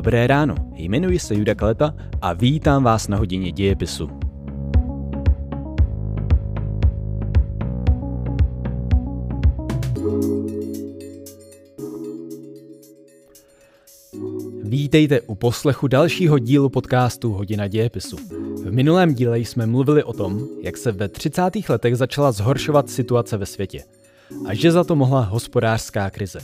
Dobré ráno, jmenuji se Juda Kaleta a vítám vás na hodině dějepisu. Vítejte u poslechu dalšího dílu podcastu Hodina dějepisu. V minulém díle jsme mluvili o tom, jak se ve 30. letech začala zhoršovat situace ve světě a že za to mohla hospodářská krize.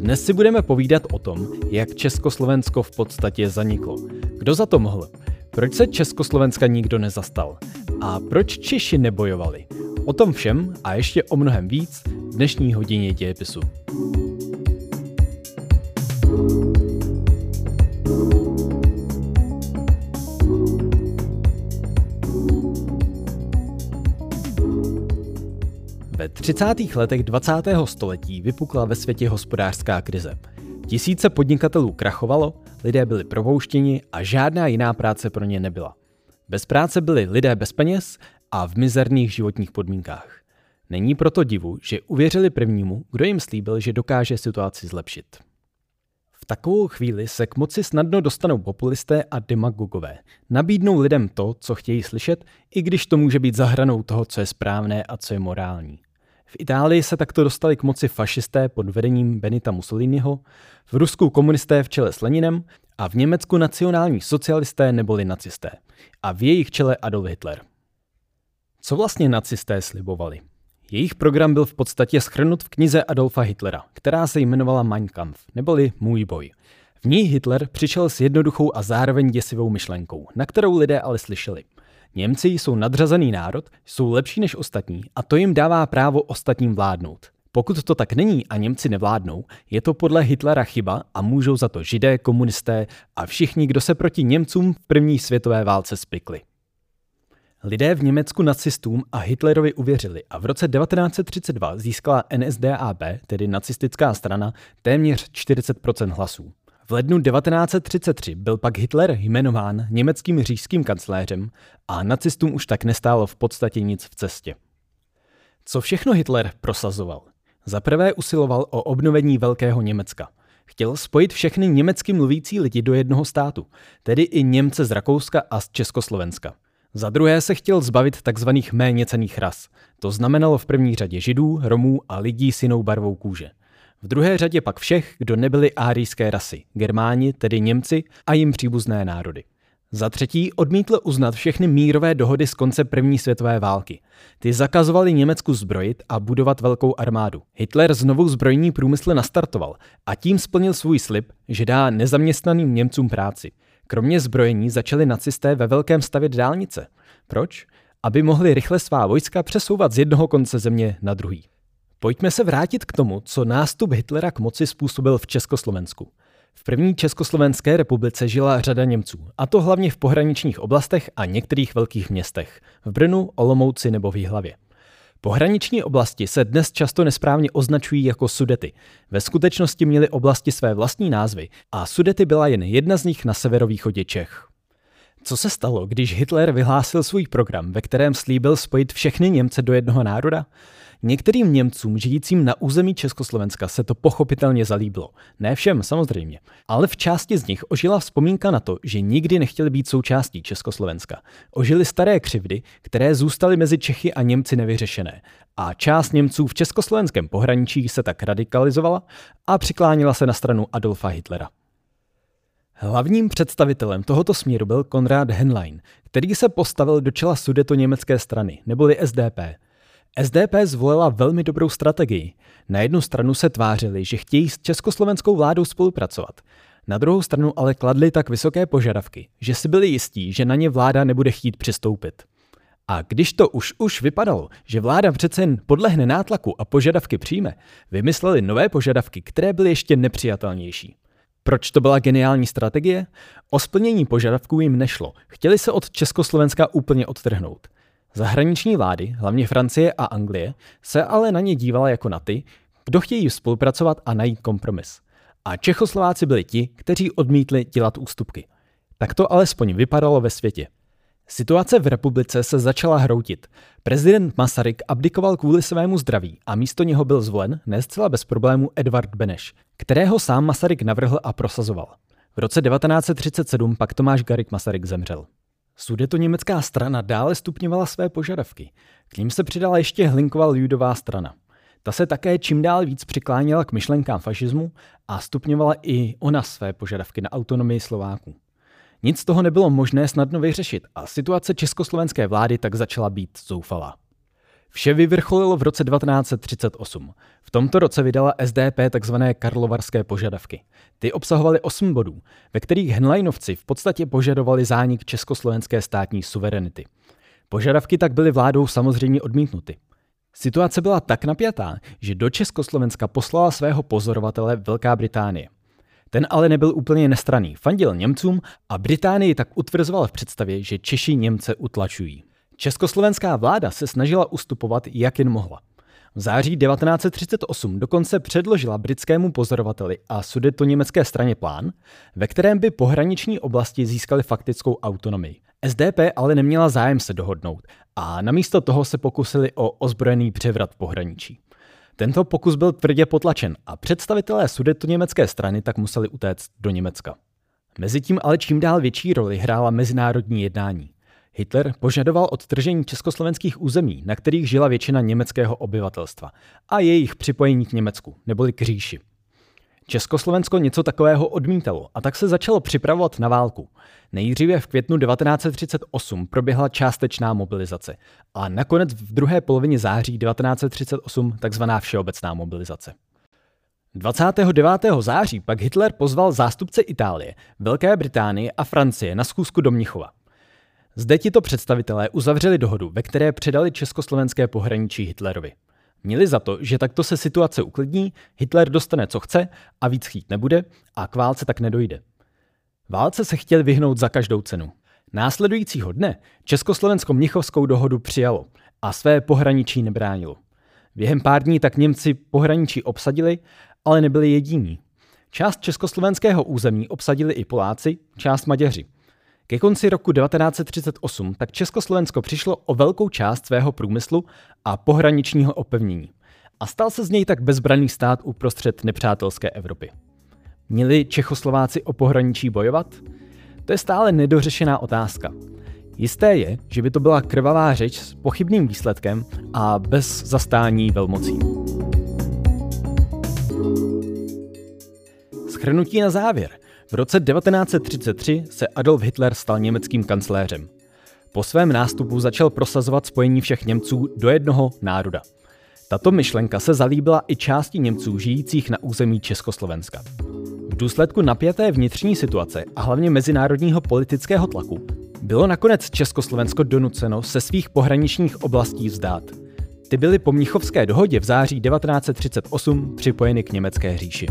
Dnes si budeme povídat o tom, jak Československo v podstatě zaniklo. Kdo za to mohl? Proč se Československa nikdo nezastal? A proč Češi nebojovali? O tom všem a ještě o mnohem víc v dnešní hodině dějepisu. Ve 30. letech 20. století vypukla ve světě hospodářská krize. Tisíce podnikatelů krachovalo, lidé byli propouštěni a žádná jiná práce pro ně nebyla. Bez práce byli lidé bez peněz a v mizerných životních podmínkách. Není proto divu, že uvěřili prvnímu, kdo jim slíbil, že dokáže situaci zlepšit. V takovou chvíli se k moci snadno dostanou populisté a demagogové. Nabídnou lidem to, co chtějí slyšet, i když to může být zahranou toho, co je správné a co je morální. V Itálii se takto dostali k moci fašisté pod vedením Benita Mussoliniho, v Rusku komunisté v čele s Leninem a v Německu nacionální socialisté neboli nacisté. A v jejich čele Adolf Hitler. Co vlastně nacisté slibovali? Jejich program byl v podstatě schrnut v knize Adolfa Hitlera, která se jmenovala Mein Kampf, neboli Můj boj. V ní Hitler přišel s jednoduchou a zároveň děsivou myšlenkou, na kterou lidé ale slyšeli – Němci jsou nadřazený národ, jsou lepší než ostatní a to jim dává právo ostatním vládnout. Pokud to tak není a Němci nevládnou, je to podle Hitlera chyba a můžou za to židé, komunisté a všichni, kdo se proti Němcům v první světové válce spikli. Lidé v Německu nacistům a Hitlerovi uvěřili a v roce 1932 získala NSDAP, tedy nacistická strana, téměř 40% hlasů. V lednu 1933 byl pak Hitler jmenován německým říšským kancléřem a nacistům už tak nestálo v podstatě nic v cestě. Co všechno Hitler prosazoval? Za prvé usiloval o obnovení Velkého Německa. Chtěl spojit všechny německy mluvící lidi do jednoho státu, tedy i Němce z Rakouska a z Československa. Za druhé se chtěl zbavit tzv. méněcených ras. To znamenalo v první řadě židů, romů a lidí s jinou barvou kůže. V druhé řadě pak všech, kdo nebyli árijské rasy, Germáni, tedy Němci a jim příbuzné národy. Za třetí odmítl uznat všechny mírové dohody z konce první světové války. Ty zakazovaly Německu zbrojit a budovat velkou armádu. Hitler znovu zbrojní průmysl nastartoval a tím splnil svůj slib, že dá nezaměstnaným Němcům práci. Kromě zbrojení začali nacisté ve velkém stavět dálnice. Proč? Aby mohli rychle svá vojska přesouvat z jednoho konce země na druhý. Pojďme se vrátit k tomu, co nástup Hitlera k moci způsobil v Československu. V první Československé republice žila řada Němců, a to hlavně v pohraničních oblastech a některých velkých městech, v Brnu, Olomouci nebo v Jihlavě. Pohraniční oblasti se dnes často nesprávně označují jako Sudety. Ve skutečnosti měly oblasti své vlastní názvy a Sudety byla jen jedna z nich na severovýchodě Čech. Co se stalo, když Hitler vyhlásil svůj program, ve kterém slíbil spojit všechny Němce do jednoho národa? Některým Němcům žijícím na území Československa se to pochopitelně zalíbilo. Ne všem, samozřejmě. Ale v části z nich ožila vzpomínka na to, že nikdy nechtěli být součástí Československa. Ožili staré křivdy, které zůstaly mezi Čechy a Němci nevyřešené. A část Němců v československém pohraničí se tak radikalizovala a přiklánila se na stranu Adolfa Hitlera. Hlavním představitelem tohoto směru byl Konrad Henlein, který se postavil do čela sudeto německé strany, neboli SDP. SDP zvolila velmi dobrou strategii. Na jednu stranu se tvářili, že chtějí s československou vládou spolupracovat. Na druhou stranu ale kladli tak vysoké požadavky, že si byli jistí, že na ně vláda nebude chtít přistoupit. A když to už už vypadalo, že vláda přece jen podlehne nátlaku a požadavky přijme, vymysleli nové požadavky, které byly ještě nepřijatelnější. Proč to byla geniální strategie? O splnění požadavků jim nešlo. Chtěli se od Československa úplně odtrhnout. Zahraniční vlády, hlavně Francie a Anglie, se ale na ně dívala jako na ty, kdo chtějí spolupracovat a najít kompromis. A Čechoslováci byli ti, kteří odmítli dělat ústupky. Tak to alespoň vypadalo ve světě. Situace v republice se začala hroutit. Prezident Masaryk abdikoval kvůli svému zdraví a místo něho byl zvolen, ne zcela bez problému, Edvard Beneš, kterého sám Masaryk navrhl a prosazoval. V roce 1937 pak Tomáš Garik Masaryk zemřel. Německá strana dále stupňovala své požadavky. K ním se přidala ještě Hlinková lidová strana. Ta se také čím dál víc přikláněla k myšlenkám fašismu a stupňovala i ona své požadavky na autonomii Slováků. Nic z toho nebylo možné snadno vyřešit a situace československé vlády tak začala být zoufalá. Vše vyvrcholilo v roce 1938. V tomto roce vydala SDP tzv. karlovarské požadavky. Ty obsahovaly 8 bodů, ve kterých Henleinovci v podstatě požadovali zánik československé státní suverenity. Požadavky tak byly vládou samozřejmě odmítnuty. Situace byla tak napjatá, že do Československa poslala svého pozorovatele Velká Británie. Ten ale nebyl úplně nestraný, fandil Němcům a Británii tak utvrzoval v představě, že Češi Němce utlačují. Československá vláda se snažila ustupovat, jak jen mohla. V září 1938 dokonce předložila britskému pozorovateli a sudeto německé straně plán, ve kterém by pohraniční oblasti získaly faktickou autonomii. SDP ale neměla zájem se dohodnout a namísto toho se pokusili o ozbrojený převrat pohraničí. Tento pokus byl tvrdě potlačen a představitelé sudeto německé strany tak museli utéct do Německa. Mezitím ale čím dál větší roli hrála mezinárodní jednání. Hitler požadoval odtržení československých území, na kterých žila většina německého obyvatelstva, a jejich připojení k Německu, neboli k říši. Československo něco takového odmítalo a tak se začalo připravovat na válku. Nejdříve v květnu 1938 proběhla částečná mobilizace a nakonec v druhé polovině září 1938 takzvaná všeobecná mobilizace. 29. září pak Hitler pozval zástupce Itálie, Velké Británie a Francie na schůzku do Mnichova. Zde tito představitelé uzavřeli dohodu, ve které předali československé pohraničí Hitlerovi. Měli za to, že takto se situace uklidní, Hitler dostane, co chce a víc chtít nebude a k válce tak nedojde. Válce se chtěl vyhnout za každou cenu. Následujícího dne Československo Mnichovskou dohodu přijalo a své pohraničí nebránilo. Během pár dní tak Němci pohraničí obsadili, ale nebyli jediní. Část československého území obsadili i Poláci, část Maďaři – ke konci roku 1938 tak Československo přišlo o velkou část svého průmyslu a pohraničního opevnění a stal se z něj tak bezbraný stát uprostřed nepřátelské Evropy. Měli Čechoslováci o pohraničí bojovat? To je stále nedořešená otázka. Jisté je, že by to byla krvavá řeč s pochybným výsledkem a bez zastání velmocí. Schrnutí na závěr – v roce 1933 se Adolf Hitler stal německým kancléřem. Po svém nástupu začal prosazovat spojení všech Němců do jednoho národa. Tato myšlenka se zalíbila i části Němců žijících na území Československa. V důsledku napjaté vnitřní situace a hlavně mezinárodního politického tlaku bylo nakonec Československo donuceno se svých pohraničních oblastí vzdát. Ty byly po Mnichovské dohodě v září 1938 připojeny k německé říši.